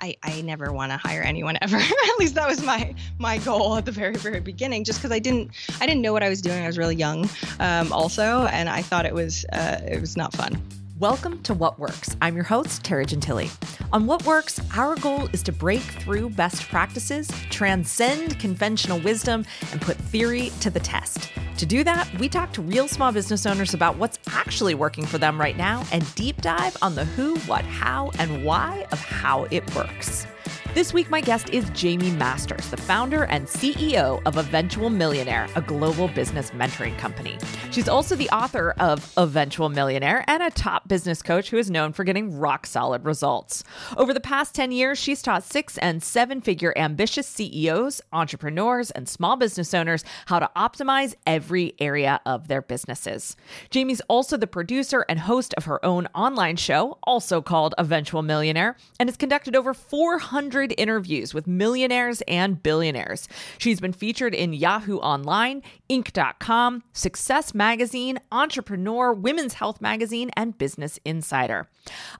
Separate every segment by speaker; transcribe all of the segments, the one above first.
Speaker 1: I, I never want to hire anyone ever. at least that was my my goal at the very very beginning. Just because I didn't I didn't know what I was doing. I was really young, um, also, and I thought it was uh, it was not fun.
Speaker 2: Welcome to What Works. I'm your host, Tara Gentile. On What Works, our goal is to break through best practices, transcend conventional wisdom, and put theory to the test. To do that, we talk to real small business owners about what's actually working for them right now and deep dive on the who, what, how, and why of how it works. This week, my guest is Jaime Masters, the founder and CEO of Eventual Millionaire, a global business mentoring company. She's also the author of Eventual Millionaire and a top business coach who is known for getting rock solid results. Over the past 10 years, she's taught six and seven figure ambitious CEOs, entrepreneurs, and small business owners how to optimize every area of their businesses. Jaime's also the producer and host of her own online show, also called Eventual Millionaire, and has conducted over 400 100 interviews with millionaires and billionaires. She's been featured in Yahoo Online, Inc.com, Success Magazine, Entrepreneur, Women's Health Magazine, and Business Insider.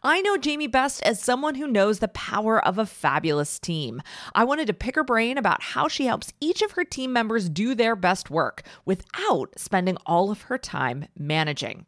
Speaker 2: I know Jaime best as someone who knows the power of a fabulous team. I wanted to pick her brain about how she helps each of her team members do their best work without spending all of her time managing.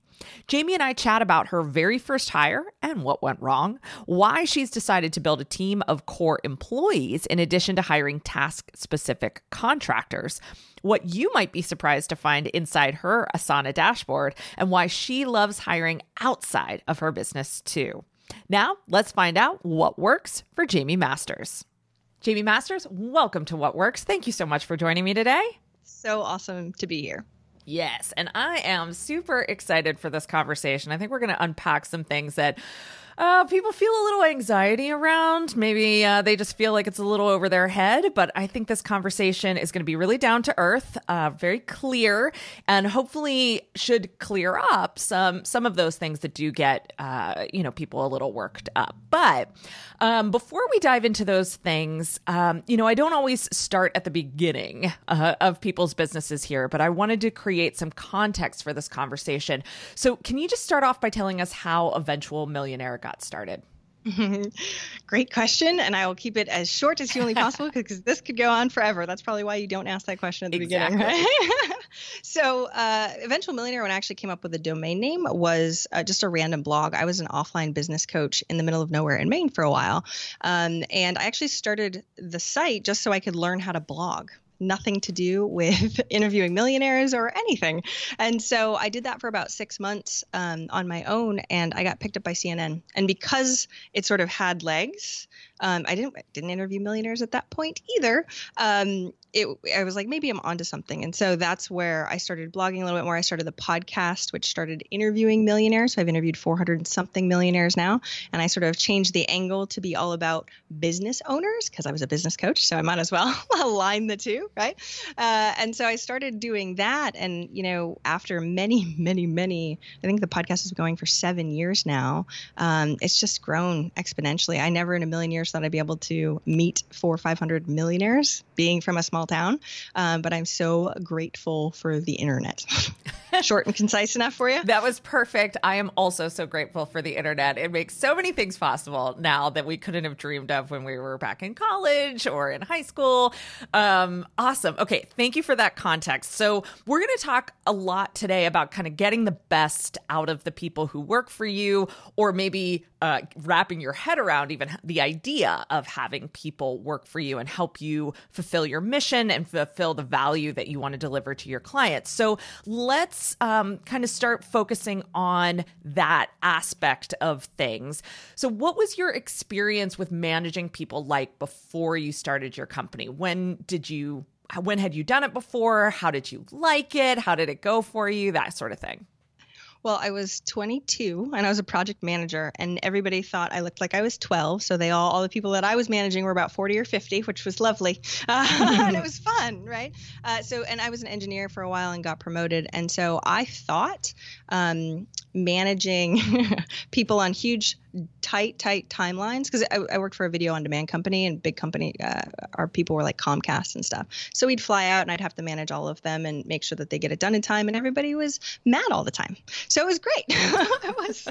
Speaker 2: Jaime and I chat about her very first hire and what went wrong, why she's decided to build a team of core employees in addition to hiring task specific contractors, what you might be surprised to find inside her Asana dashboard, and why she loves hiring outside of her business too. Now, let's find out what works for Jaime Masters. Jaime Masters, welcome to What Works. Thank you so much for joining me today.
Speaker 1: So awesome to be here.
Speaker 2: Yes. And I am super excited for this conversation. I think we're going to unpack some things that uh, people feel a little anxiety around. Maybe uh, they just feel like it's a little over their head. But I think this conversation is going to be really down to earth, uh, very clear, and hopefully should clear up some some of those things that do get uh, you know people a little worked up. But um, before we dive into those things, um, you know, I don't always start at the beginning uh, of people's businesses here, but I wanted to create some context for this conversation. So, can you just start off by telling us how Eventual Millionaire got started?
Speaker 1: Great question, and I will keep it as short as humanly possible because this could go on forever. That's probably why you don't ask that question at the exactly. beginning, right? so, uh, Eventual Millionaire, when I actually came up with the domain name, was uh, just a random blog. I was an offline business coach in the middle of nowhere in Maine for a while, um, and I actually started the site just so I could learn how to blog nothing to do with interviewing millionaires or anything. And so I did that for about six months um, on my own, and I got picked up by CNN. And because it sort of had legs, um, I didn't didn't interview millionaires at that point either. Um, it I was like maybe I'm onto something, and so that's where I started blogging a little bit more. I started the podcast, which started interviewing millionaires. So I've interviewed 400 something millionaires now, and I sort of changed the angle to be all about business owners because I was a business coach, so I might as well align the two, right? Uh, and so I started doing that, and you know, after many, many, many, I think the podcast has been going for seven years now. Um, it's just grown exponentially. I never in a million years thought I'd be able to meet four or 500 millionaires being from a small town. Um, but I'm so grateful for the internet. Short and concise enough for you?
Speaker 2: That was perfect. I am also so grateful for the internet. It makes so many things possible now that we couldn't have dreamed of when we were back in college or in high school. Um, awesome. Okay. Thank you for that context. So, we're going to talk a lot today about kind of getting the best out of the people who work for you, or maybe uh, wrapping your head around even the idea of having people work for you and help you fulfill your mission and fulfill the value that you want to deliver to your clients. So let's um, kind of start focusing on that aspect of things. So, what was your experience with managing people like before you started your company? When did you? When had you done it before? How did you like it? How did it go for you? That sort of thing.
Speaker 1: Well, I was 22 and I was a project manager, and everybody thought I looked like I was 12. So they all, all the people that I was managing were about 40 or 50, which was lovely, uh, and it was fun, right? Uh, so, and I was an engineer for a while and got promoted, and so I thought um, managing people on huge tight tight timelines because I, I, worked for a video on demand company and big company uh, our people were like comcast and stuff. So we'd fly out and i'd have to manage all of them and make sure that they get it done in time and everybody was mad all the time. So it was great. It was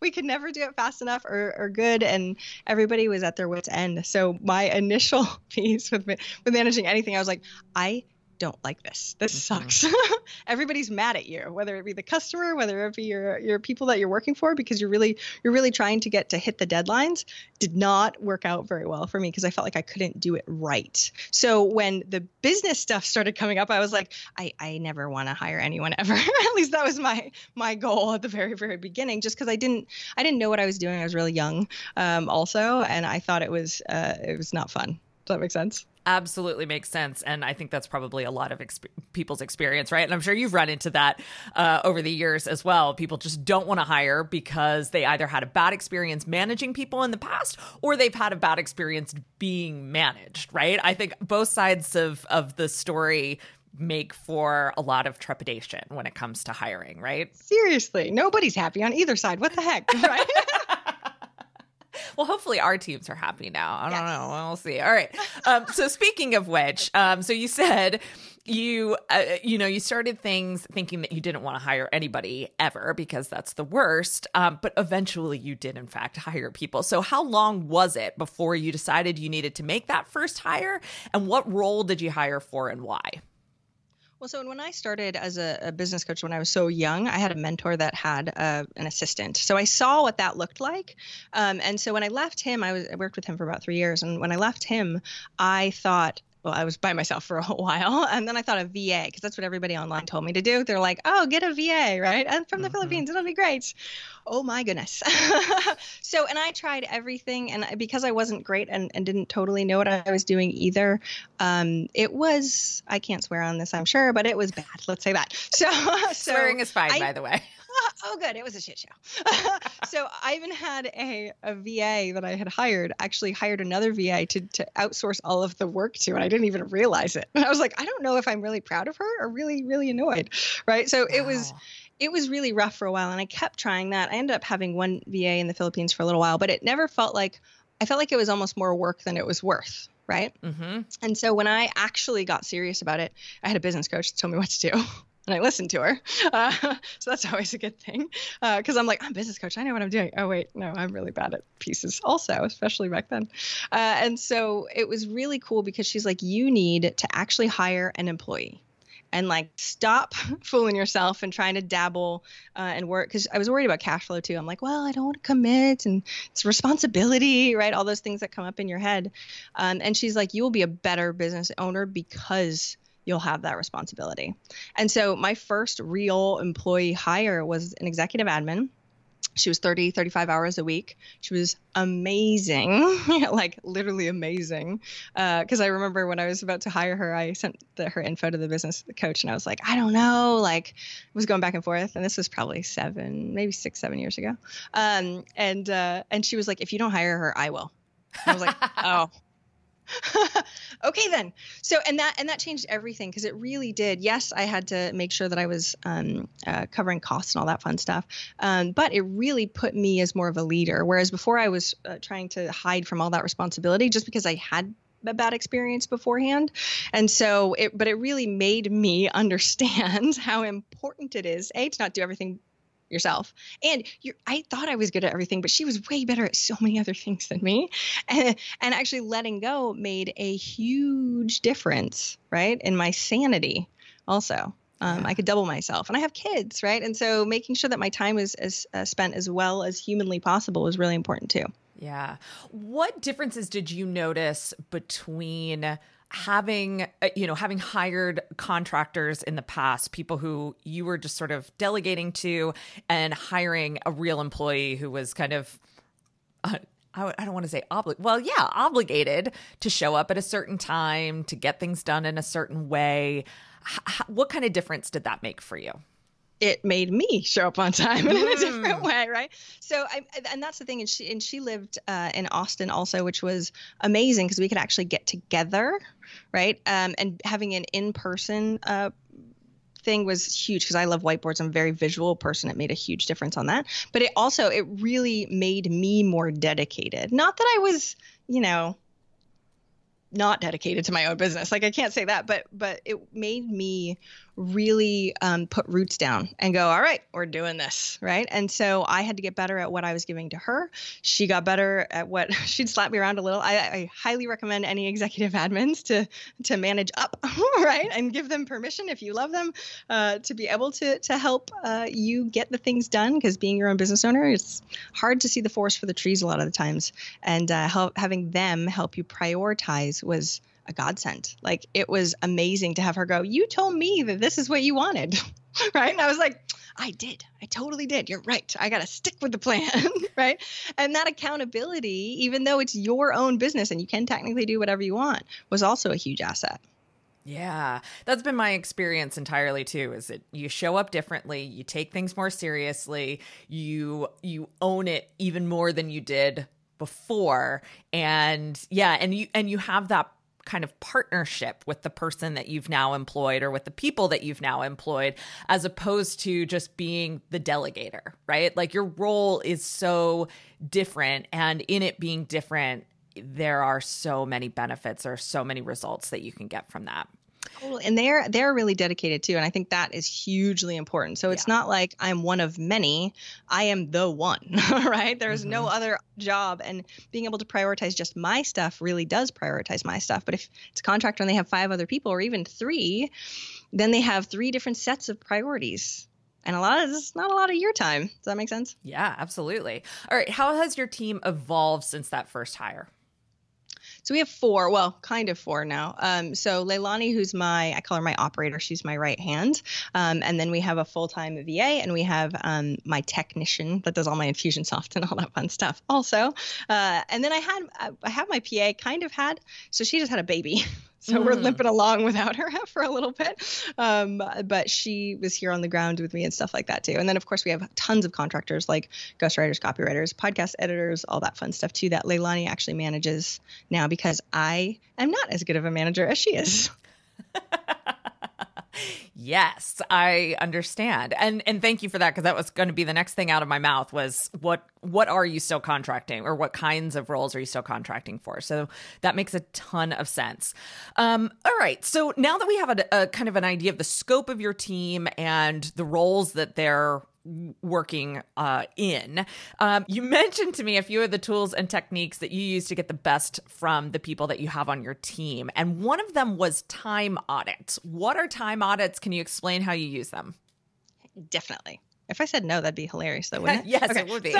Speaker 1: we could never do it fast enough or, or good and everybody was at their wits end. So my initial piece with with managing anything i was like i don't like this. This mm-hmm. sucks. Everybody's mad at you, whether it be the customer, whether it be your your people that you're working for, because you're really you're really trying to get to hit the deadlines. Did not work out very well for me because I felt like I couldn't do it right. So when the business stuff started coming up, I was like, I I never want to hire anyone ever. at least that was my my goal at the very very beginning, just because I didn't I didn't know what I was doing. I was really young, um, also, and I thought it was uh, it was not fun. Does that make sense?
Speaker 2: Absolutely makes sense. And I think that's probably a lot of exp- people's experience, right? And I'm sure you've run into that uh, over the years as well. People just don't want to hire because they either had a bad experience managing people in the past or they've had a bad experience being managed, right? I think both sides of, of the story make for a lot of trepidation when it comes to hiring, right?
Speaker 1: Seriously, nobody's happy on either side. What the heck, right?
Speaker 2: well, hopefully our teams are happy now. I don't yes. know. We'll see. All right. Um, so speaking of which, um, so you said you uh, you know you started things thinking that you didn't want to hire anybody ever because that's the worst um, but eventually you did in fact hire people so how long was it before you decided you needed to make that first hire and what role did you hire for and why
Speaker 1: well, so when I started as a, a, business coach when I was so young, I had a mentor that had uh, an assistant. So I saw what that looked like. Um, and so when I left him, I, was, I worked with him for about three years. And when I left him, I thought, well, I was by myself for a while. And then I thought of VA because that's what everybody online told me to do. They're like, oh, get a VA, right? And from the mm-hmm. Philippines, it'll be great. Oh my goodness. so, and I tried everything. And because I wasn't great and, and didn't totally know what I was doing either, um, it was, I can't swear on this, I'm sure, but it was bad. Let's say that. So,
Speaker 2: so swearing is fine, I, by the way.
Speaker 1: oh, good. It was a shit show. so I even had a, a VA that I had hired actually hired another VA to, to outsource all of the work to, and I didn't even realize it. And I was like, I don't know if I'm really proud of her or really, really annoyed. Right. So wow. it was it was really rough for a while and I kept trying that. I ended up having one VA in the Philippines for a little while, but it never felt like I felt like it was almost more work than it was worth. Right. Mm-hmm. And so when I actually got serious about it, I had a business coach that told me what to do. and I listened to her. Uh, so that's always a good thing because uh, I'm like, I'm business coach. I know what I'm doing. Oh, wait, no, I'm really bad at pieces also, especially back then. Uh, and so it was really cool because she's like, you need to actually hire an employee and like stop fooling yourself and trying to dabble uh, and work because I was worried about cash flow too. I'm like, well, I don't want to commit and it's responsibility, right? All those things that come up in your head. Um, and she's like, you will be a better business owner because you'll have that responsibility. And so my first real employee hire was an executive admin. She was 30, 35 hours a week. She was amazing, like literally amazing. Because uh, I remember when I was about to hire her, I sent the, her info to the business coach and I was like, I don't know. Like, I was going back and forth. And this was probably seven, maybe six, seven years ago. Um, and, uh, and she was like, if you don't hire her, I will. I was like, oh, okay then. So and that and that changed everything because it really did. Yes i had to make sure that i was um, uh, covering costs and all that fun stuff um, but it really put me as more of a leader. Whereas before i was uh, trying to hide from all that responsibility just because i had a bad experience beforehand. And so it but it really made me understand how important it is a to not do everything yourself. And I thought I was good at everything, but she was way better at so many other things than me. And, and actually letting go made a huge difference, right? In my sanity also. Um, yeah. I could double myself, and I have kids, right? And so making sure that my time is, is uh, spent as well as humanly possible was really important too.
Speaker 2: Yeah. What differences did you notice between having uh, you know having hired contractors in the past people who you were just sort of delegating to and hiring a real employee who was kind of uh, I don't want to say obli- well yeah obligated to show up at a certain time to get things done in a certain way. H- what kind of difference did that make for you
Speaker 1: it made me show up on time in a different hmm. way, right? So, I, and that's the thing. And she and she lived uh, in Austin also, which was amazing because we could actually get together, right? Um, and having an in-person uh, thing was huge because I love whiteboards. I'm a very visual person. It made a huge difference on that. But it also it really made me more dedicated. Not that I was, you know, not dedicated to my own business. Like I can't say that, but but it made me really um, put roots down and go, all right, we're doing this, right? And so I had to get better at what I was giving to her. She got better at what she'd slap me around a little. I, I highly recommend any executive admins to to manage up, right, and give them permission if you love them uh, to be able to to help uh, you get the things done. Because being your own business owner, it's hard to see the forest for the trees a lot of the times, and uh, help, having them help you prioritize was a godsend. Like it was amazing to have her go, You told me that this is what you wanted. right. And I was like, I did. I totally did. You're right. I got to stick with the plan. right. And that accountability, even though it's your own business and you can technically do whatever you want, was also a huge asset.
Speaker 2: Yeah, that's been my experience entirely too. Is that you show up differently, you take things more seriously, you you own it even more than you did before, and yeah, and you and you have that kind of partnership with the person that you've now employed or with the people that you've now employed, as opposed to just being the delegator, right? Like your role is so different, and in it being different, there are so many benefits or so many results that you can get from that.
Speaker 1: And they're they're really dedicated too, and I think that is hugely important. So it's yeah. not like I'm one of many; I am the one, right? There's mm-hmm. no other job, and being able to prioritize just my stuff really does prioritize my stuff. But if it's a contractor and they have five other people, or even three, then they have three different sets of priorities and a lot of this is not a lot of your time. Does that make sense?
Speaker 2: Yeah, absolutely. All right. How has your team evolved since that first hire?
Speaker 1: So we have four, well, kind of four now. Um, so Leilani, who's my, I call her my operator, she's my right hand. Um, and then we have a full time VA, and we have um, my technician that does all my Infusionsoft and all that fun stuff also. Uh, and then I had, I have my PA kind of had, so she just had a baby. so mm. we're limping along without her for a little bit. Um, but she was here on the ground with me and stuff like that too. And then of course we have tons of contractors like ghostwriters, copywriters, podcast editors, all that fun stuff too that Leilani actually manages now because I am not as good of a manager as she is.
Speaker 2: Yes, I understand. And and thank you for that because that was going to be the next thing out of my mouth was what what are you still contracting or what kinds of roles are you still contracting for? So that makes a ton of sense. Um, all right. So now that we have a, a kind of an idea of the scope of your team and the roles that they're working uh, in. Um, you mentioned to me a few of the tools and techniques that you use to get the best from the people that you have on your team. And one of them was time audits. What are time audits? Can you explain how you use them?
Speaker 1: Definitely. If I said no, that'd be hilarious, though, wouldn't it?
Speaker 2: yes, okay. it would be.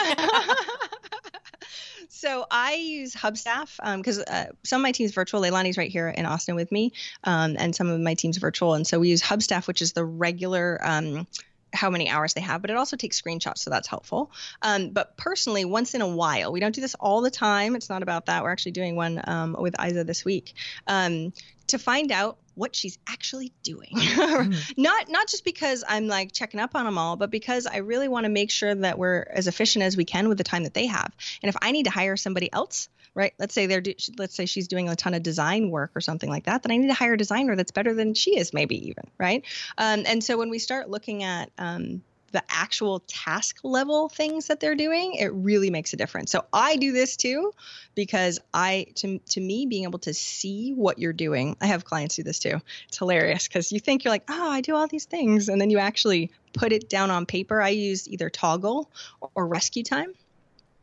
Speaker 1: so I use Hubstaff because um, uh, some of my team's virtual. Leilani's right here in Austin with me, um, and some of my team's virtual. And so we use Hubstaff, which is the regular um, how many hours they have, but it also takes screenshots, so that's helpful. Um, but personally, once in a while, we don't do this all the time. It's not about that. We're actually doing one um, with Isa this week um, to find out what she's actually doing. mm. not not just because I'm like checking up on them all, but because I really want to make sure that we're as efficient as we can with the time that they have. And if I need to hire somebody else, right? Let's say they're let's say she's doing a ton of design work or something like that. Then I need to hire a designer that's better than she is, maybe even, right? Um, and so when we start looking at um, the actual task level things that they're doing, it really makes a difference. So I do this too because I to to me being able to see what you're doing. I have clients do this too. It's hilarious because you think you're like, "Oh, I do all these things." And then you actually put it down on paper. I use either Toggl or Rescue Time.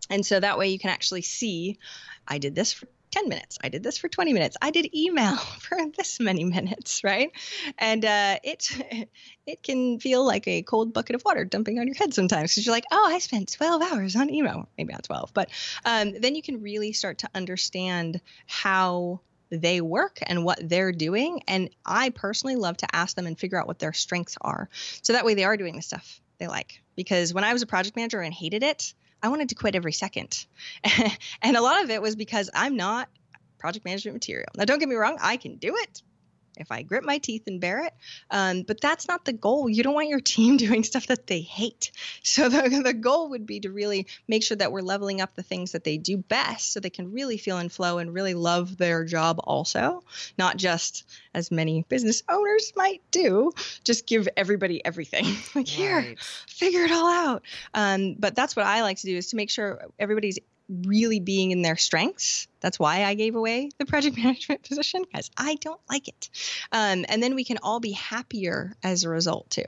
Speaker 1: And so that way you can actually see I did this for 10 minutes. I did this for 20 minutes. I did email for this many minutes, right? And uh, it it can feel like a cold bucket of water dumping on your head sometimes because you're like, oh, I spent 12 hours on email. Maybe not 12, but um, then you can really start to understand how they work and what they're doing. And I personally love to ask them and figure out what their strengths are. So that way they are doing the stuff they like. Because when I was a project manager and hated it, I wanted to quit every second. and a lot of it was because I'm not project management material. Now, don't get me wrong, I can do it if I grit my teeth and bear it. Um, but that's not the goal. You don't want your team doing stuff that they hate. So the, the goal would be to really make sure that we're leveling up the things that they do best so they can really feel in flow and really love their job also, not just as many business owners might do, just give everybody everything. like, here, figure it all out. Um, but that's what I like to do is to make sure everybody's really being in their strengths. That's why I gave away the project management position because I don't like it. Um, and then we can all be happier as a result too.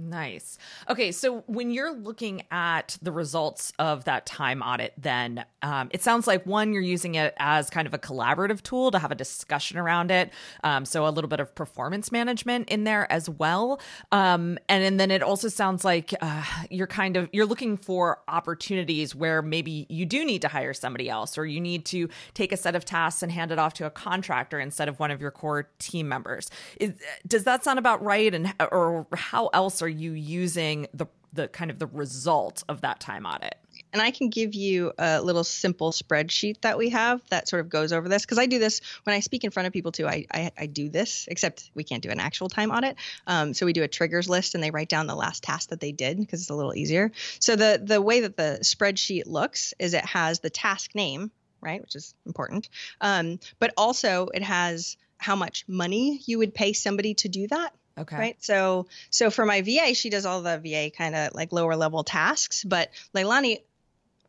Speaker 2: Nice. Okay, so when you're looking at the results of that time audit, then um, it sounds like one, you're using it as kind of a collaborative tool to have a discussion around it. Um, so a little bit of performance management in there as well. Um, and, and then it also sounds like uh, you're kind of you're looking for opportunities where maybe you do need to hire somebody else, or you need to take a set of tasks and hand it off to a contractor instead of one of your core team members. Is, does that sound about right? And or how else are are you using the the kind of the result of that time audit?
Speaker 1: And I can give you a little simple spreadsheet that we have that sort of goes over this because I do this when I speak in front of people too. I, I, I do this, except we can't do an actual time audit. Um, so we do a triggers list and they write down the last task that they did because it's a little easier. So the the way that the spreadsheet looks is it has the task name, right, which is important, um, but also it has how much money you would pay somebody to do that.
Speaker 2: Okay.
Speaker 1: Right. So so for my VA, she does all the VA kind of like lower level tasks, but Leilani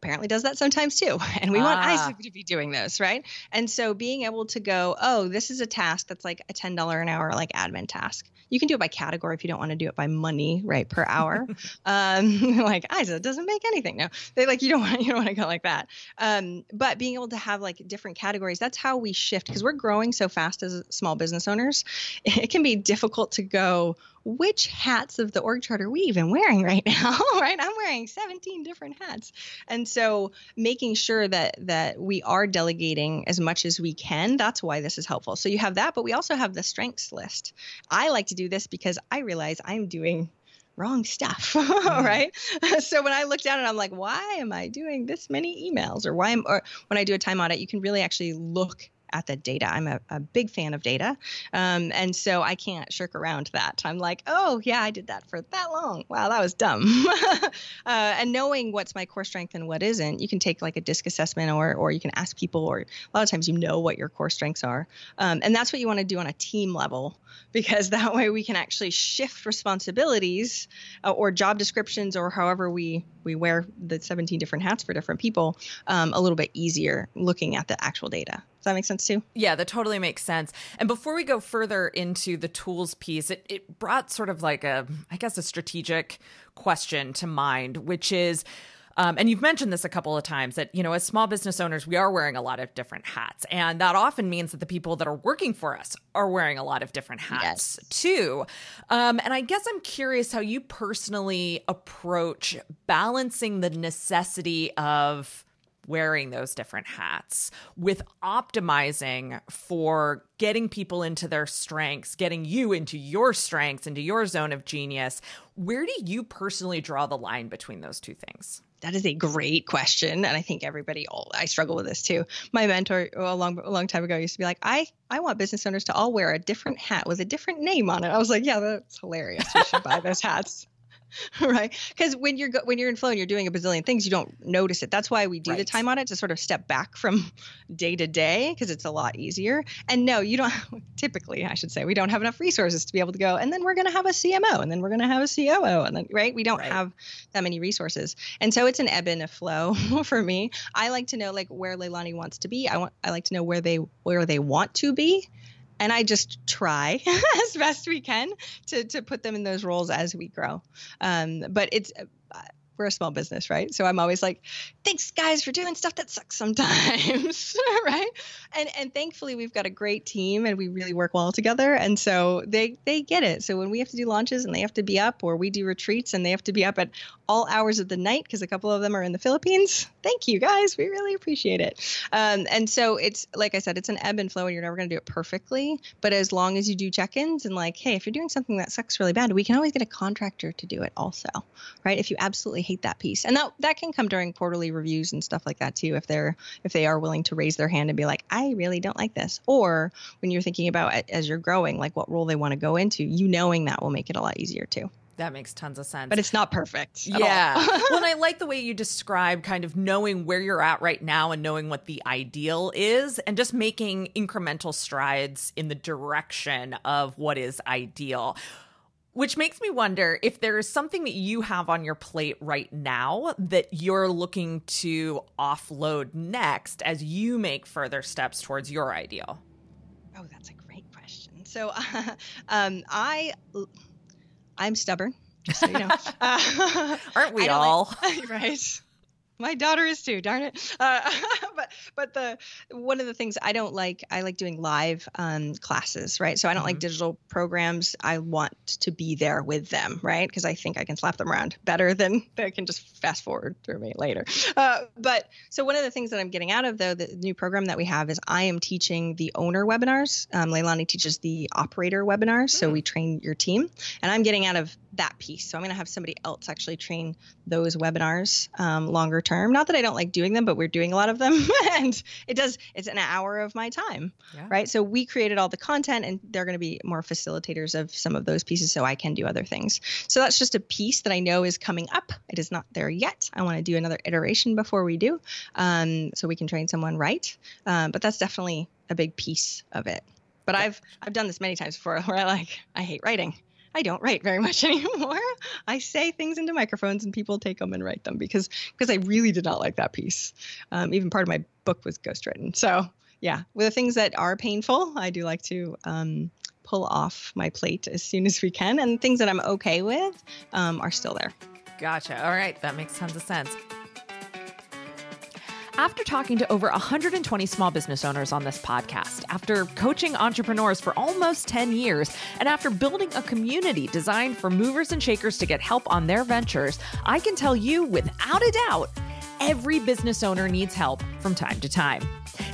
Speaker 1: apparently does that sometimes too. And we ah. want Isaac to be doing those, right? And so being able to go, oh, this is a task that's like a $10 an hour like admin task. You can do it by category if you don't want to do it by money, right, per hour. um, like Isaac doesn't make anything. No, they like you don't want you don't want to go like that. Um, but being able to have like different categories, that's how we shift because we're growing so fast as small business owners. It can be difficult to go which hats of the org chart are we even wearing right now right? I'm wearing 17 different hats. And so making sure that that we are delegating as much as we can that's why this is helpful. So you have that but we also have the strengths list. I like to do this because i realize i'm doing wrong stuff mm-hmm. right? So when i look down and i'm like why am i doing this many emails? Or why am or when i do a time audit you can really actually look at the data. I'm a, a big fan of data. Um, and so I can't shirk around that. I'm like, oh, yeah, I did that for that long. Wow, that was dumb. uh, and knowing what's my core strength and what isn't, you can take like a disc assessment or, or you can ask people, or a lot of times you know what your core strengths are. Um, and that's what you want to do on a team level because that way we can actually shift responsibilities uh, or job descriptions or however we, we wear the 17 different hats for different people um, a little bit easier looking at the actual data. Does that make sense too?
Speaker 2: Yeah, that totally makes sense. And before we go further into the tools piece, it, it brought sort of like a, I guess, a strategic question to mind, which is, um, and you've mentioned this a couple of times that, you know, as small business owners, we are wearing a lot of different hats. And that often means that the people that are working for us are wearing a lot of different hats yes. too. Um, and I guess I'm curious how you personally approach balancing the necessity of wearing those different hats with optimizing for getting people into their strengths, getting you into your strengths, into your zone of genius. Where do you personally draw the line between those two things?
Speaker 1: That is a great question, and I think everybody. All I struggle with this too. My mentor a long, a long time ago used to be like, "I, I want business owners to all wear a different hat with a different name on it." I was like, "Yeah, that's hilarious. We should buy those hats." right? Because when you're go- when you're in flow and you're doing a bazillion things, you don't notice it. That's why we do right. the time audit to sort of step back from day to day because it's a lot easier. And no, you don't. Typically, I should say, we don't have enough resources to be able to go. And then we're going to have a CMO, and then we're going to have a COO, and then right, we don't right. have that many resources. And so it's an ebb and a flow for me. I like to know like where Leilani wants to be. I want. I like to know where they where they want to be and I just try as best we can to to put them in those roles as we grow. Um, but it's we're a small business, right? So I'm always like, thanks guys for doing stuff that sucks sometimes, right? And and thankfully we've got a great team and we really work well together, and so they they get it. So when we have to do launches and they have to be up, or we do retreats and they have to be up at all hours of the night because a couple of them are in the Philippines. Thank you guys, we really appreciate it. Um, and so it's like I said, it's an ebb and flow, and you're never going to do it perfectly. But as long as you do check-ins and like, hey, if you're doing something that sucks really bad, we can always get a contractor to do it also, right? If you absolutely hate that piece and that that can come during quarterly reviews and stuff like that too if they're if they are willing to raise their hand and be like i really don't like this or when you're thinking about as you're growing like what role they want to go into you knowing that will make it a lot easier too
Speaker 2: that makes tons of sense.
Speaker 1: But it's not perfect.
Speaker 2: Yeah. well, and I like the way you describe kind of knowing where you're at right now and knowing what the ideal is and just making incremental strides in the direction of what is ideal Which makes me wonder if there's something that you have on your plate right now that you're looking to offload next as you make further steps towards your ideal.
Speaker 1: Oh, that's a great question. So, uh, um, I, I'm stubborn. Just so you know,
Speaker 2: uh, aren't we all?
Speaker 1: Like, right my daughter is too darn it. Uh, but but the one of the things i don't like i like doing live um, classes right? So i don't mm-hmm. like digital programs. I want to be there with them right? Because i think i can slap them around better than they can just fast forward through me later. Uh, but so one of the things that i'm getting out of though the new program that we have is i am teaching the owner webinars. Um, leilani teaches the operator webinars mm. so we train your team. And i'm getting out of that piece. So i'm going to have somebody else actually train those webinars um, longer term. Not that I don't like doing them, but we're doing a lot of them and it does, it's an hour of my time, yeah. right? So we created all the content and they're going to be more facilitators of some of those pieces so I can do other things. So that's just a piece that I know is coming up. It is not there yet. I want to do another iteration before we do um, so we can train someone right. Um, but that's definitely a big piece of it. But I've I've done this many times before where I like I hate writing. I don't write very much anymore. I say things into microphones and people take them and write them because because I really did not like that piece. Um, even part of my book was ghostwritten. So yeah, with the things that are painful, I do like to um, pull off my plate as soon as we can, and things that I'm okay with um, are still there.
Speaker 2: Gotcha. All right, that makes tons of sense. After talking to over 120 small business owners on this podcast, after coaching entrepreneurs for almost 10 years, and after building a community designed for movers and shakers to get help on their ventures, I can tell you without a doubt every business owner needs help from time to time.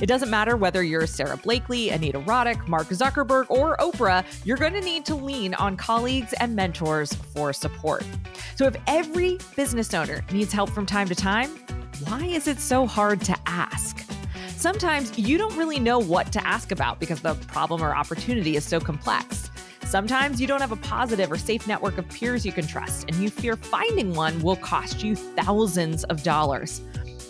Speaker 2: It doesn't matter whether you're Sara Blakely, Anita Roddick, Mark Zuckerberg, or Oprah, you're going to need to lean on colleagues and mentors for support. So if every business owner needs help from time to time, why is it so hard to ask? Sometimes you don't really know what to ask about because the problem or opportunity is so complex. Sometimes you don't have a positive or safe network of peers you can trust, and you fear finding one will cost you thousands of dollars.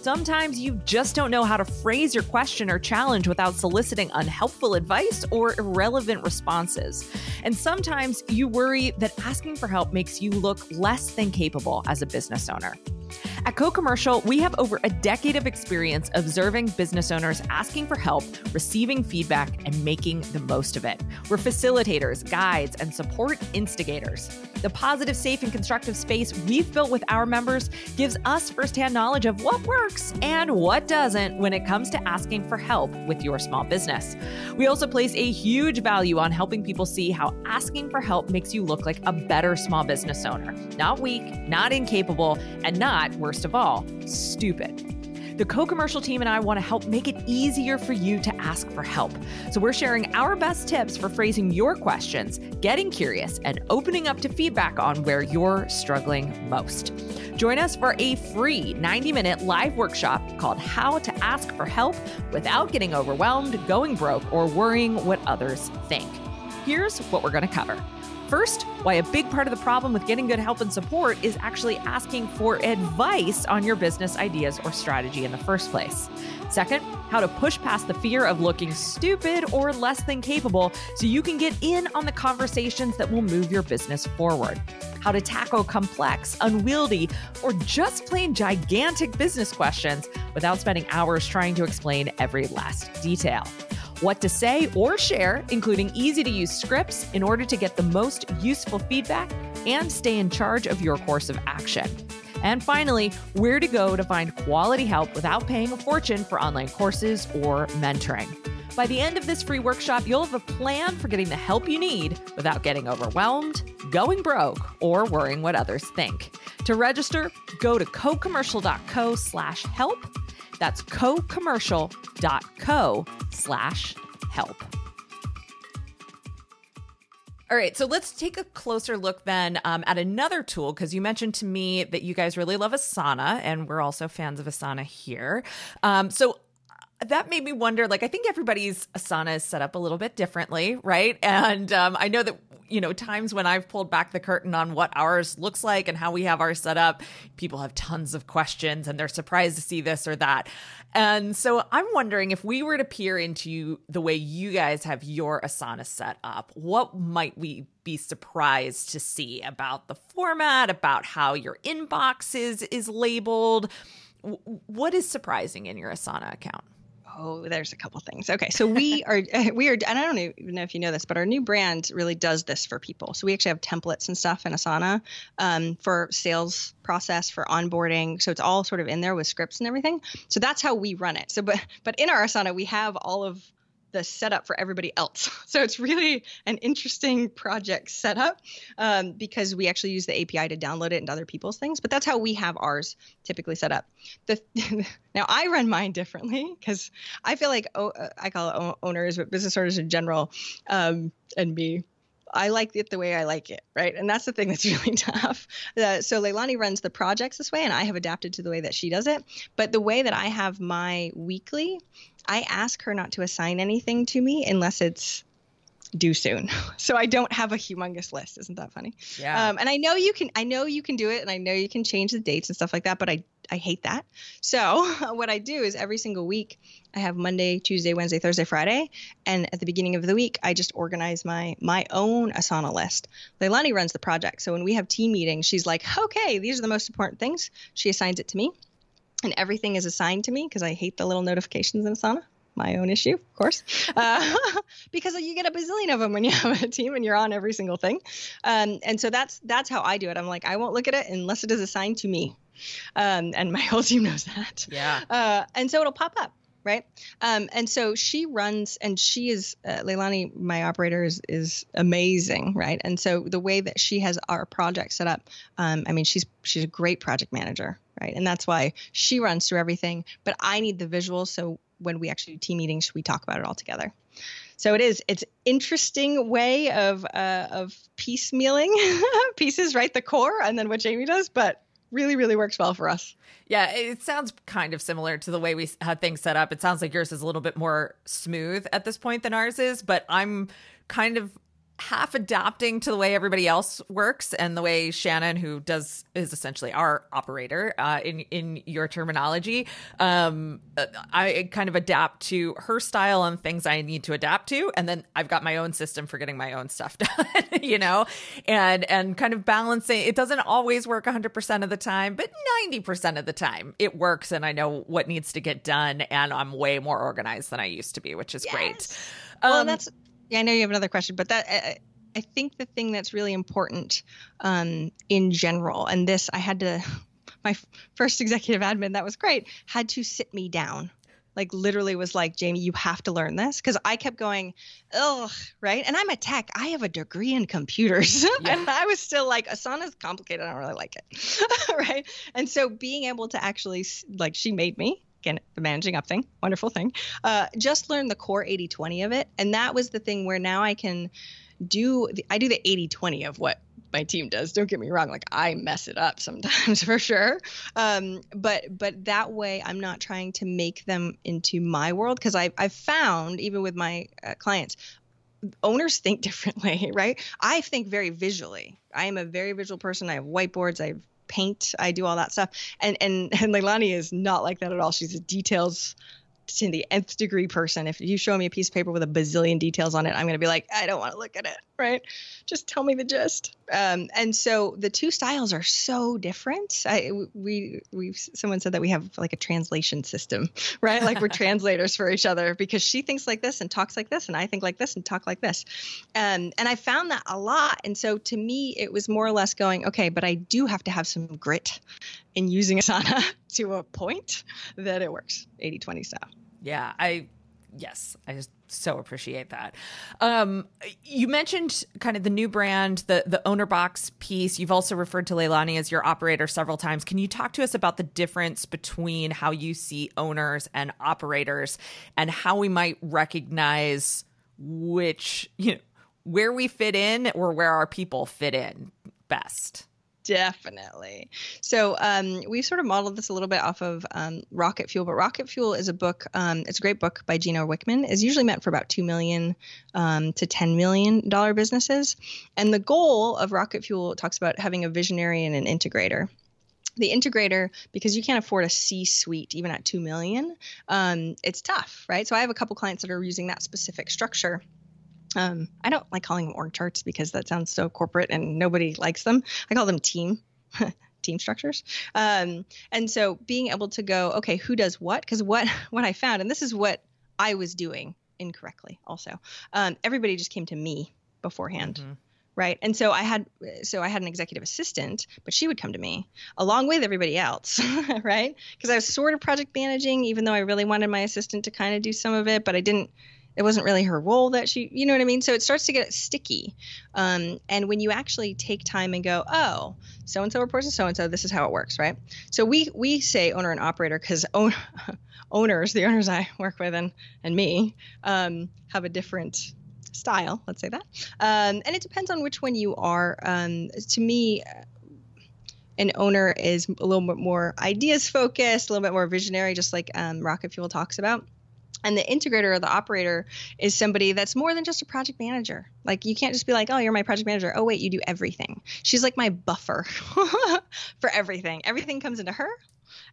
Speaker 2: Sometimes you just don't know how to phrase your question or challenge without soliciting unhelpful advice or irrelevant responses. And sometimes you worry that asking for help makes you look less than capable as a business owner. At CoCommercial, we have over a decade of experience observing business owners asking for help, receiving feedback, and making the most of it. We're facilitators, guides, and support instigators. The positive, safe, and constructive space we've built with our members gives us firsthand knowledge of what works and what doesn't when it comes to asking for help with your small business. We also place a huge value on helping people see how asking for help makes you look like a better small business owner. Not weak, not incapable, and not, worst of all, stupid. The CoCommercial team and I want to help make it easier for you to ask for help. So we're sharing our best tips for phrasing your questions, getting curious, and opening up to feedback on where you're struggling most. Join us for a free 90 minute live workshop called How to Ask for Help Without Getting Overwhelmed, Going Broke, or Worrying What Others Think. Here's what we're going to cover. First, why a big part of the problem with getting good help and support is actually asking for advice on your business ideas or strategy in the first place. Second, how to push past the fear of looking stupid or less than capable so you can get in on the conversations that will move your business forward. How to tackle complex, unwieldy, or just plain gigantic business questions without spending hours trying to explain every last detail what to say or share, including easy to use scripts in order to get the most useful feedback and stay in charge of your course of action. And finally, where to go to find quality help without paying a fortune for online courses or mentoring. By the end of this free workshop, you'll have a plan for getting the help you need without getting overwhelmed, going broke, or worrying what others think. To register, go to cocommercial.co slash help that's cocommercial.co slash help. All right, so let's take a closer look then um, at another tool because you mentioned to me that you guys really love Asana, and we're also fans of Asana here. Um, so that made me wonder like i think everybody's asana is set up a little bit differently right and um, i know that you know, times when I've pulled back the curtain on what ours looks like and how we have ours set up, people have tons of questions and they're surprised to see this or that. And so I'm wondering if we were to peer into the way you guys have your Asana set up, what might we be surprised to see about the format, about how your inbox is is labeled? What is surprising in your Asana account?
Speaker 1: Oh, there's a couple things. Okay, so we are we are, and I don't even know if you know this, but our new brand really does this for people. So we actually have templates and stuff in Asana um, for sales process, for onboarding. So it's all sort of in there with scripts and everything. So that's how we run it. So, but but in our Asana, we have all of the setup for everybody else. So it's really an interesting project setup um, because we actually use the API to download it into other people's things. But that's how we have ours typically set up. The now I run mine differently because I feel like oh, I call it owners, but business owners in general, um, and me I like it the way I like it, right? And that's the thing that's really tough. Uh, so Leilani runs the projects this way, and I have adapted to the way that she does it. But the way that I have my weekly, I ask her not to assign anything to me unless it's due soon. So I don't have a humongous list. Isn't that funny?
Speaker 2: Yeah.
Speaker 1: Um, and I know you can. I know you can do it, and I know you can change the dates and stuff like that. But I I hate that. So what I do is every single week I have Monday, Tuesday, Wednesday, Thursday, Friday, and at the beginning of the week I just organize my my own Asana list. Leilani runs the project, so when we have team meetings, she's like, "Okay, these are the most important things." She assigns it to me, and everything is assigned to me because I hate the little notifications in Asana my own issue, of course, uh, because you get a bazillion of them when you have a team and you're on every single thing. Um, and so that's that's how I do it. I'm like, I won't look at it unless it is assigned to me, um, and my whole team knows that.
Speaker 2: Yeah.
Speaker 1: Uh, and so it'll pop up. Right. Um, and so she runs, and she is, uh, Leilani, my operator, is, is amazing. Right. And so the way that she has our project set up, um, I mean, she's she's a great project manager. Right. And that's why she runs through everything. But I need the visuals. So when we actually do team meetings, we talk about it all together. So it is it's interesting way of uh, of piecemealing pieces, right? The core, and then what Jaime does, but really really works well for us.
Speaker 2: Yeah, it sounds kind of similar to the way we had things set up. It sounds like yours is a little bit more smooth at this point than ours is, but I'm kind of half adapting to the way everybody else works and the way Shannon, who does is essentially our operator uh, in in your terminology, um, I kind of adapt to her style and things I need to adapt to, and then I've got my own system for getting my own stuff done, you know, and and kind of balancing. It doesn't always work 100 percent of the time, but 90 percent of the time it works, and I know what needs to get done, and I'm way more organized than I used to be, which is yes. great.
Speaker 1: Well, um, that's yeah, I know you have another question, but that I, I think the thing that's really important um, in general, and this I had to, my first executive admin that was great had to sit me down. Like literally was like jaime you have to learn this because i kept going ugh right? And i'm a tech i have a degree in computers. Yeah. and i was still like Asana's complicated i don't really like it right? And so being able to actually like she made me again the managing up thing wonderful thing uh, just learn the core 80 20 of it. And that was the thing where now i can do the, i do the 80 20 of what my team does. Don't get me wrong like i mess it up sometimes for sure. Um, but but that way i'm not trying to make them into my world. Because I've, I've found even with my uh, clients owners think differently right? I think very visually. I am a very visual person. I have whiteboards. I have paint. I do all that stuff. And and and Leilani is not like that at all. She's a details to the nth degree person. If you show me a piece of paper with a bazillion details on it, I'm going to be like, I don't want to look at it, right? Just tell me the gist. Um, and so the two styles are so different. I we we someone said that we have like a translation system, right? Like we're translators for each other because she thinks like this and talks like this, and I think like this and talk like this. Um, and I found that a lot. And so to me, it was more or less going, okay, but I do have to have some grit in using Asana to a point that it works 80 20 style.
Speaker 2: Yeah, I yes, I just so appreciate that. Um, you mentioned kind of the new brand, the the owner box piece. You've also referred to Leilani as your operator several times. Can you talk to us about the difference between how you see owners and operators, and how we might recognize which you know where we fit in or where our people fit in best?
Speaker 1: Definitely. So um, we sort of modeled this a little bit off of um, Rocket Fuel, but Rocket Fuel is a book. Um, it's a great book by Gino Wickman. is usually meant for about two million um, to ten million dollar businesses, and the goal of Rocket Fuel talks about having a visionary and an integrator the integrator because you can't afford a c suite even at 2 million um, it's tough right so i have a couple clients that are using that specific structure um, I don't like calling them org charts because that sounds so corporate and nobody likes them. I call them team. team structures um, and so being able to go okay who does what because what what i found and this is what i was doing incorrectly also um, everybody just came to me beforehand mm-hmm. right and so i had so i had an executive assistant but she would come to me along with everybody else right because i was sort of project managing even though i really wanted my assistant to kind of do some of it but i didn't it wasn't really her role that she you know what i mean? So it starts to get sticky. Um, and when you actually take time and go oh so and so reports to so and so this is how it works right? So we we say owner and operator because own, owners the owners i work with and and me um, have a different style let's say that. Um, and it depends on which one you are. Um, to me an owner is a little bit more ideas focused a little bit more visionary just like um, rocket fuel talks about and the integrator or the operator is somebody that's more than just a project manager. Like you can't just be like, "Oh, you're my project manager." Oh, wait, you do everything. She's like my buffer for everything. Everything comes into her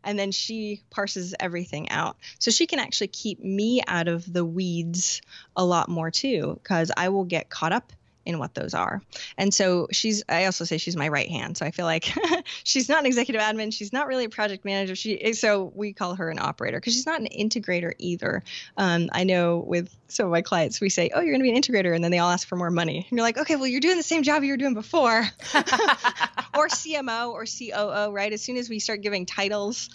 Speaker 1: and then she parses everything out. So she can actually keep me out of the weeds a lot more too cuz I will get caught up in what those are. And so she's I also say she's my right hand. So I feel like she's not an executive admin, she's not really a project manager. She is, so we call her an operator because she's not an integrator either. Um, I know with some of my clients we say, "Oh, you're going to be an integrator," and then they all ask for more money. And you're like, "Okay, well, you're doing the same job you were doing before." or CMO or COO, right? As soon as we start giving titles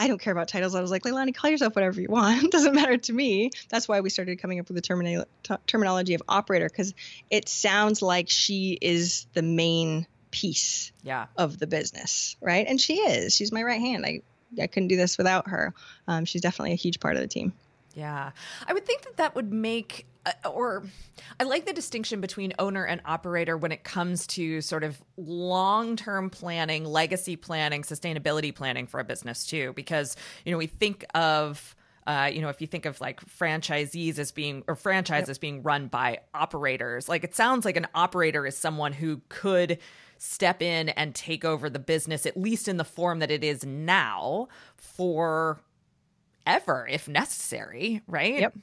Speaker 1: I don't care about titles. I was like, Leilani, call yourself whatever you want. It doesn't matter to me. That's why we started coming up with the termina- t- terminology of operator because it sounds like she is the main piece
Speaker 2: yeah.
Speaker 1: of the business, right? And she is. She's my right hand. I I couldn't do this without her. Um, she's definitely a huge part of the team.
Speaker 2: Yeah. I would think that that would make, or I like the distinction between owner and operator when it comes to sort of long term planning, legacy planning, sustainability planning for a business too. Because, you know, we think of, uh, you know, if you think of like franchisees as being or franchises yep. being run by operators, like it sounds like an operator is someone who could step in and take over the business, at least in the form that it is now, for ever if necessary, right?
Speaker 1: Yep.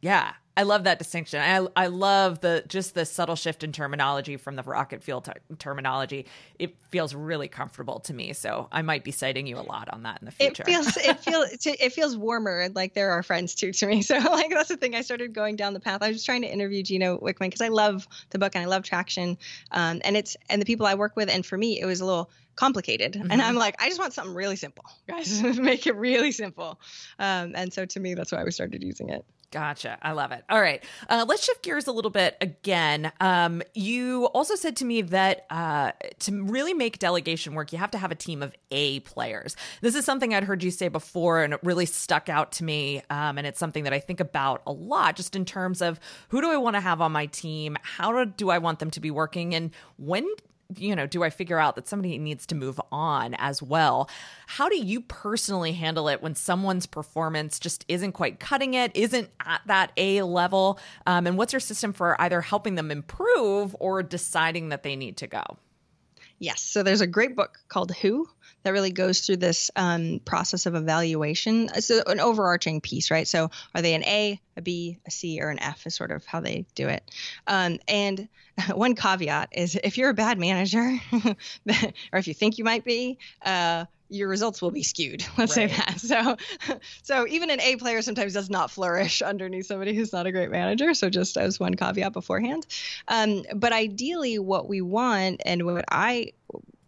Speaker 2: Yeah. I love that distinction. I I love the just the subtle shift in terminology from the rocket fuel ter- terminology. It feels really comfortable to me. So I might be citing you a lot on that in the future.
Speaker 1: It feels it feels it feels warmer. Like there are friends too to me. So like that's the thing. I started going down the path. I was trying to interview Gino Wickman because I love the book and I love traction. Um, and it's and the people I work with. And for me, it was a little complicated. Mm-hmm. And I'm like, I just want something really simple, guys. Make it really simple. Um, and so to me, that's why we started using it.
Speaker 2: Gotcha. I love it. All right. Uh, let's shift gears a little bit again. Um, you also said to me that uh, to really make delegation work, you have to have a team of A players. This is something I'd heard you say before, and it really stuck out to me. Um, and it's something that I think about a lot, just in terms of who do I want to have on my team? How do I want them to be working? And when you know, do I figure out that somebody needs to move on as well? How do you personally handle it when someone's performance just isn't quite cutting it, isn't at that A level? Um, and what's your system for either helping them improve or deciding that they need to go?
Speaker 1: Yes. So there's a great book called Who that really goes through this um, process of evaluation. It's an overarching piece, right? So are they an A, a B, a C, or an F is sort of how they do it. Um, and one caveat is if you're a bad manager, or if you think you might be, uh, your results will be skewed. Let's right. say that. So, so even an A player sometimes does not flourish underneath somebody who's not a great manager. So just as one caveat beforehand. Um, but ideally, what we want and what I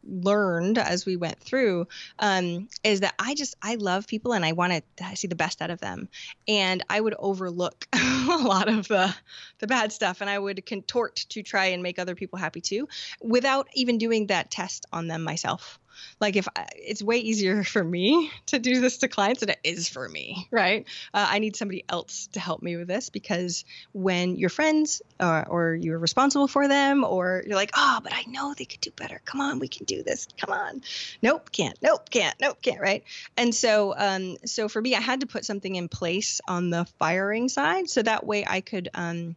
Speaker 1: learned as we went through um, is that I just I love people and I want to see the best out of them, and I would overlook a lot of the the bad stuff, and I would contort to try and make other people happy too, without even doing that test on them myself. Like if I, it's way easier for me to do this to clients than it is for me, right? Uh, I need somebody else to help me with this because when your friends uh, or you're responsible for them, or you're like, oh, but I know they could do better. Come on, we can do this. Come on. Nope, can't. Nope, can't. Nope, can't. Right. And so, um, so for me, I had to put something in place on the firing side so that way I could. Um,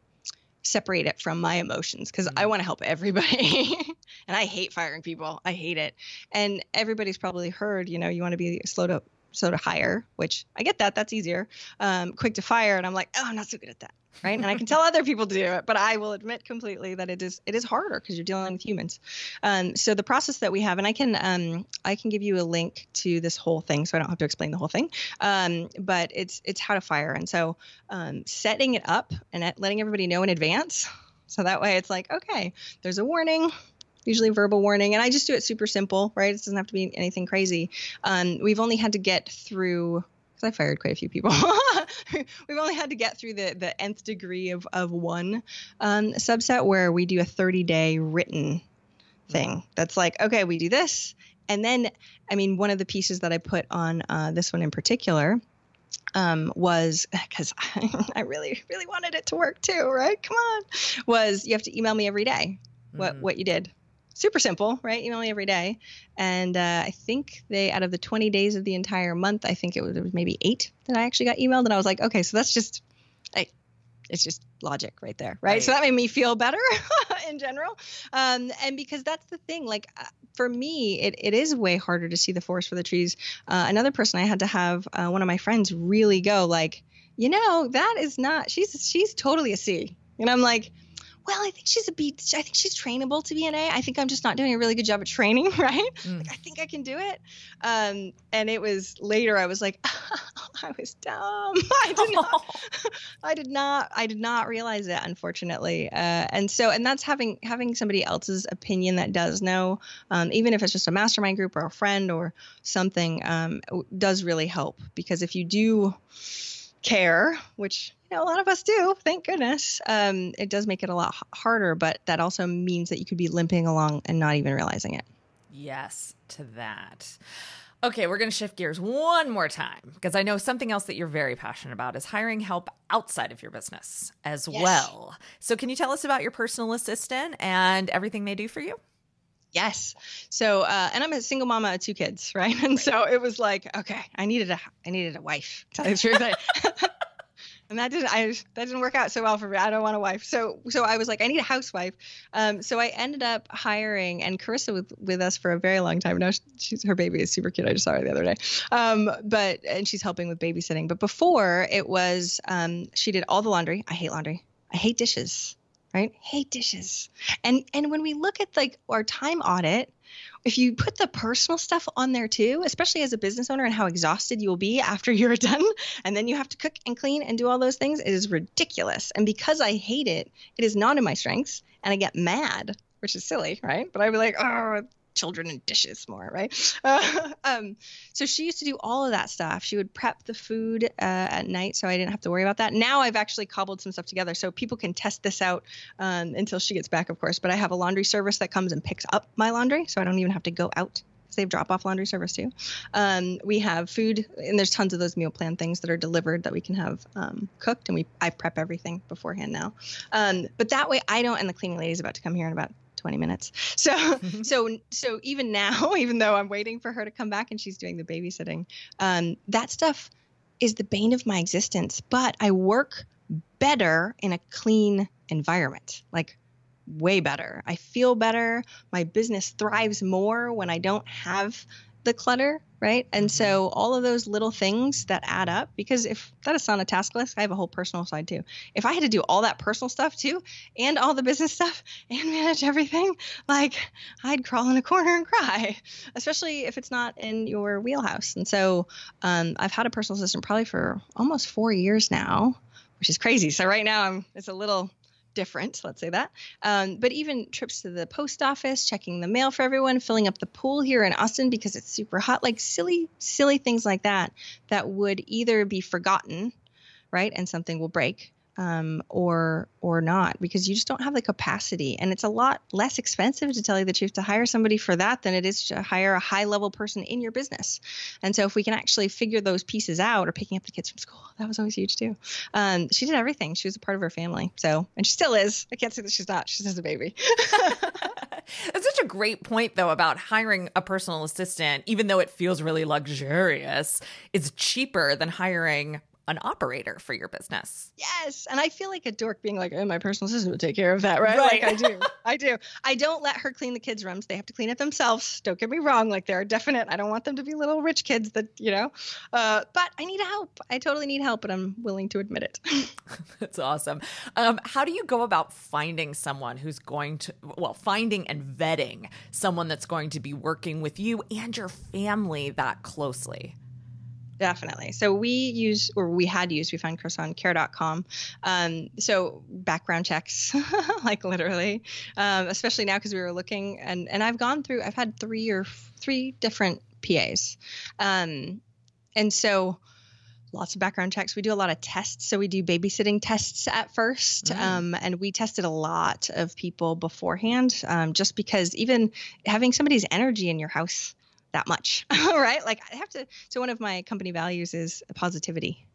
Speaker 1: separate it from my emotions because I mm. want to help everybody. and I hate firing people. I hate it. And everybody's probably heard, you know, you want to be slow to slow to hire, which I get that. That's easier. Um, quick to fire. And I'm like, oh, I'm not so good at that right and i can tell other people to do it but i will admit completely that it is it is harder because you're dealing with humans um, so the process that we have and i can um, i can give you a link to this whole thing so i don't have to explain the whole thing um, but it's it's how to fire and so um, setting it up and letting everybody know in advance so that way it's like okay there's a warning usually verbal warning and i just do it super simple right it doesn't have to be anything crazy um, we've only had to get through because I fired quite a few people. We've only had to get through the the nth degree of of one um, subset where we do a 30 day written thing. That's like, okay, we do this, and then I mean, one of the pieces that I put on uh, this one in particular um, was because I really really wanted it to work too, right? Come on, was you have to email me every day what mm-hmm. what you did super simple, right? Email me every day. And uh, I think they, out of the 20 days of the entire month, I think it was, it was maybe eight that I actually got emailed. And I was like, okay, so that's just, I, it's just logic right there, right? right. So that made me feel better in general. Um, and because that's the thing, like uh, for me, it, it is way harder to see the forest for the trees. Uh, another person I had to have uh, one of my friends really go like, you know, that is not, she's, she's totally a C. And I'm like, well, I think she's a B. I think she's trainable to be an A. I think I'm just not doing a really good job at training, right? Mm. Like, I think I can do it. Um, and it was later I was like, oh, I was dumb. I did not. I did not. I did not realize it, unfortunately. Uh, and so, and that's having having somebody else's opinion that does know, um, even if it's just a mastermind group or a friend or something, um, does really help because if you do care, which you know a lot of us do, thank goodness, um, it does make it a lot harder. But that also means that you could be limping along and not even realizing it.
Speaker 2: Yes, to that. Okay, we're going to shift gears one more time because I know something else that you're very passionate about is hiring help outside of your business as yes. well. So, can you tell us about your personal assistant and everything they do for you?
Speaker 1: Yes. So, uh, and I'm a single mama of two kids, right? And right. so it was like, okay, I needed a, I needed a wife. Tell the truth, and that didn't, I that didn't work out so well for me. I don't want a wife. So, so I was like, I need a housewife. Um, so I ended up hiring, and Carissa with, with us for a very long time. Now she's her baby is super cute. I just saw her the other day. Um, but and she's helping with babysitting. But before it was, um, she did all the laundry. I hate laundry. I hate dishes right? Hate dishes. And and when we look at like our time audit, if you put the personal stuff on there too, especially as a business owner and how exhausted you will be after you're done, and then you have to cook and clean and do all those things, it is ridiculous. And because I hate it, it is not in my strengths, and I get mad which is silly, right? But I'd be like, oh, children and dishes more, right? Uh, um, so she used to do all of that stuff. She would prep the food uh, at night, so I didn't have to worry about that. Now I've actually cobbled some stuff together, so people can test this out um, until she gets back, of course. But I have a laundry service that comes and picks up my laundry, so I don't even have to go out they have drop off laundry service too. Um, we have food, and there's tons of those meal plan things that are delivered that we can have um, cooked, and we I prep everything beforehand now. Um, but that way, I don't. And the cleaning lady is about to come here in about 20 minutes. So, so, so even now, even though I'm waiting for her to come back and she's doing the babysitting, um, that stuff is the bane of my existence. But I work better in a clean environment, like way better. I feel better. My business thrives more when I don't have the clutter, right? And mm-hmm. so all of those little things that add up, because if that is on a task list, I have a whole personal side too. If I had to do all that personal stuff too, and all the business stuff, and manage everything, like I'd crawl in a corner and cry, especially if it's not in your wheelhouse. And so um, I've had a personal assistant probably for almost four years now, which is crazy. So right now I'm it's a little different, let's say that. Um, but even trips to the post office, checking the mail for everyone, filling up the pool here in Austin because it's super hot, like silly, silly things like that, that would either be forgotten, right, and something will break. Um, or or not because you just don't have the capacity. And it's a lot less expensive to tell you the truth to hire somebody for that than it is to hire a high level person in your business. And so if we can actually figure those pieces out or picking up the kids from school that was always huge too. Um, she did everything. She was a part of her family. So and she still is. I can't say that she's not. She's just a baby.
Speaker 2: That's such a great point, though, about hiring a personal assistant, even though it feels really luxurious, it's cheaper than hiring an operator for your business.
Speaker 1: Yes. And I feel like a dork being like, oh, my personal assistant would take care of that, right? right. Like I do. I do. I don't let her clean the kids' rooms. They have to clean it themselves. Don't get me wrong. Like there are definite, I don't want them to be little rich kids that, you know, uh, but I need help. I totally need help, but I'm willing to admit it.
Speaker 2: That's awesome. Um, how do you go about finding someone who's going to, well, finding and vetting someone that's going to be working with you and your family that closely?
Speaker 1: Definitely. So we use, or we had used, we found Chris on care.com. Um, so background checks, like literally, um, especially now because we were looking and, and I've gone through, I've had three or f- three different PAs. Um, and so lots of background checks. We do a lot of tests. So we do babysitting tests at first. Mm. Um, and we tested a lot of people beforehand, um, just because even having somebody's energy in your house that much, right? Like I have to. So one of my company values is positivity,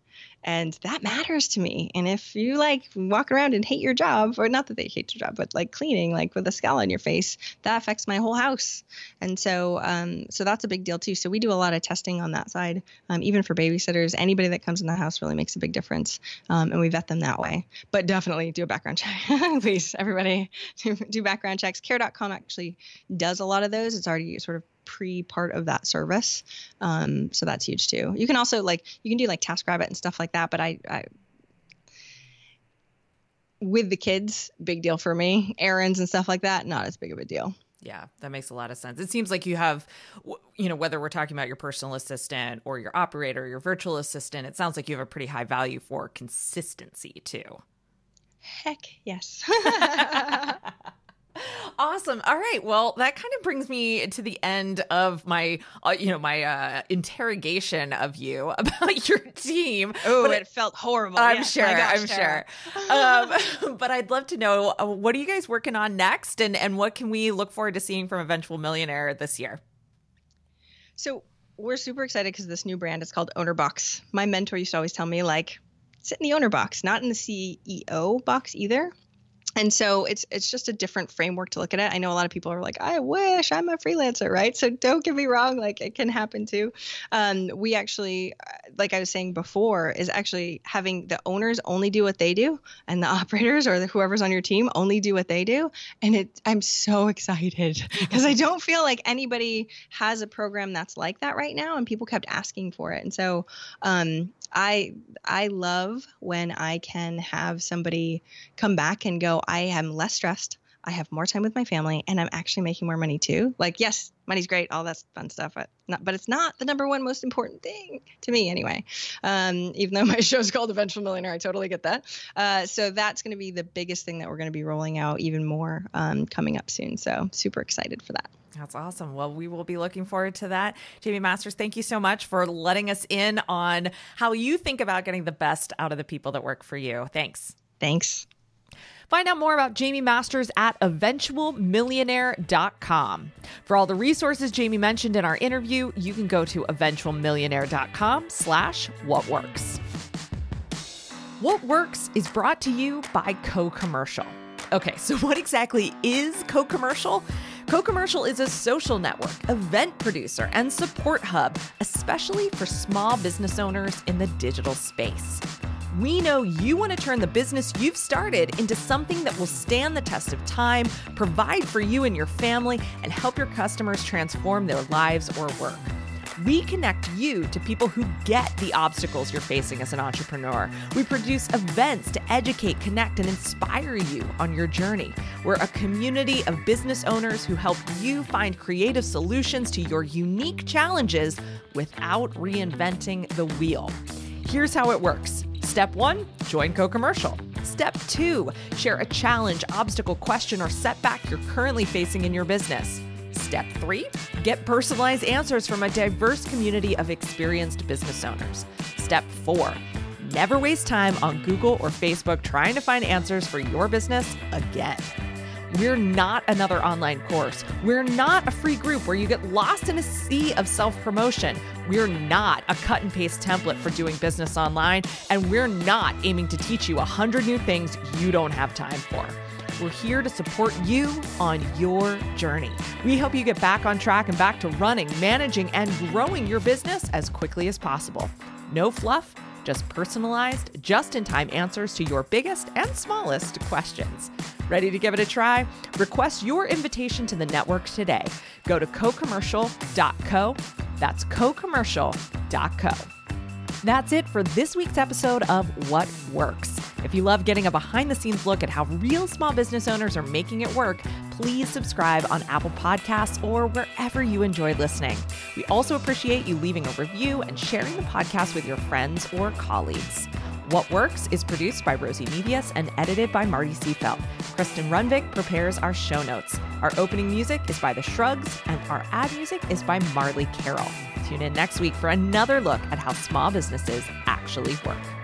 Speaker 1: and that matters to me. And if you like walk around and hate your job, or not that they hate your job, but like cleaning, like with a scowl on your face, that affects my whole house. And so, um, so that's a big deal too. So we do a lot of testing on that side, um, even for babysitters. Anybody that comes in the house really makes a big difference, um, and we vet them that way. But definitely do a background check, please. Everybody do, do background checks. Care.com actually does a lot of those. It's already sort of pre part of that service. Um, so that's huge too. You can also like you can do like TaskRabbit and stuff like that, but I, I with the kids, big deal for me. Errands and stuff like that, not as big of a deal.
Speaker 2: Yeah, that makes a lot of sense. It seems like you have, you know, whether we're talking about your personal assistant or your operator, your virtual assistant, it sounds like you have a pretty high value for consistency too.
Speaker 1: Heck yes.
Speaker 2: Awesome. All right. Well, that kind of brings me to the end of my, uh, you know, my uh, interrogation of you about your team.
Speaker 1: Oh, it, felt horrible.
Speaker 2: I'm yes, sure. Gosh, I'm Tara. sure. Um, but I'd love to know uh, what are you guys working on next, and and what can we look forward to seeing from Eventual Millionaire this year?
Speaker 1: So we're super excited because this new brand is called Owner Box. My mentor used to always tell me like, sit in the owner box, not in the CEO box either and so it's it's just a different framework to look at it. I know a lot of people are like, I wish I'm a freelancer, right? So don't get me wrong, like it can happen too. Um, we actually, uh, like I was saying before, is actually having the owners only do what they do, and the operators or the, whoever's on your team only do what they do. And it, I'm so excited because I don't feel like anybody has a program that's like that right now, and people kept asking for it. And so um, I I love when I can have somebody come back and go, I am less stressed. I have more time with my family and I'm actually making more money too. Like, yes, money's great, all that fun stuff, but, not, but it's not the number one most important thing to me anyway. Um, even though my show's called Eventual Millionaire, I totally get that. Uh, so that's going to be the biggest thing that we're going to be rolling out even more um, coming up soon. So super excited for that.
Speaker 2: That's awesome. Well, we will be looking forward to that. Jaime Masters, thank you so much for letting us in on how you think about getting the best out of the people that work for you. Thanks.
Speaker 1: Thanks.
Speaker 2: Find out more about Jaime Masters at eventualmillionaire.com. For all the resources Jaime mentioned in our interview, you can go to eventualmillionaire.com slash what works. What Works is brought to you by CoCommercial. Okay, so what exactly is CoCommercial? CoCommercial is a social network, event producer, and support hub, especially for small business owners in the digital space. We know you want to turn the business you've started into something that will stand the test of time, provide for you and your family, and help your customers transform their lives or work. We connect you to people who get the obstacles you're facing as an entrepreneur. We produce events to educate, connect, and inspire you on your journey. We're a community of business owners who help you find creative solutions to your unique challenges without reinventing the wheel. Here's how it works. Step one, join CoCommercial. Step two, share a challenge, obstacle, question, or setback you're currently facing in your business. Step three, get personalized answers from a diverse community of experienced business owners. Step four, never waste time on Google or Facebook trying to find answers for your business again. We're not another online course. We're not a free group where you get lost in a sea of self promotion. We're not a cut and paste template for doing business online. And we're not aiming to teach you 100 new things you don't have time for. We're here to support you on your journey. We help you get back on track and back to running, managing, and growing your business as quickly as possible. No fluff, just personalized, just in time answers to your biggest and smallest questions. Ready to give it a try? Request your invitation to the network today. Go to cocommercial.co. That's cocommercial.co. That's it for this week's episode of What Works. If you love getting a behind the scenes look at how real small business owners are making it work, please subscribe on Apple Podcasts or wherever you enjoy listening. We also appreciate you leaving a review and sharing the podcast with your friends or colleagues. What Works is produced by Rosie Mebius and edited by Marty Seafelt. Kristen Runvik prepares our show notes. Our opening music is by The Shrugs, and our ad music is by Marley Carroll. Tune in next week for another look at how small businesses actually work.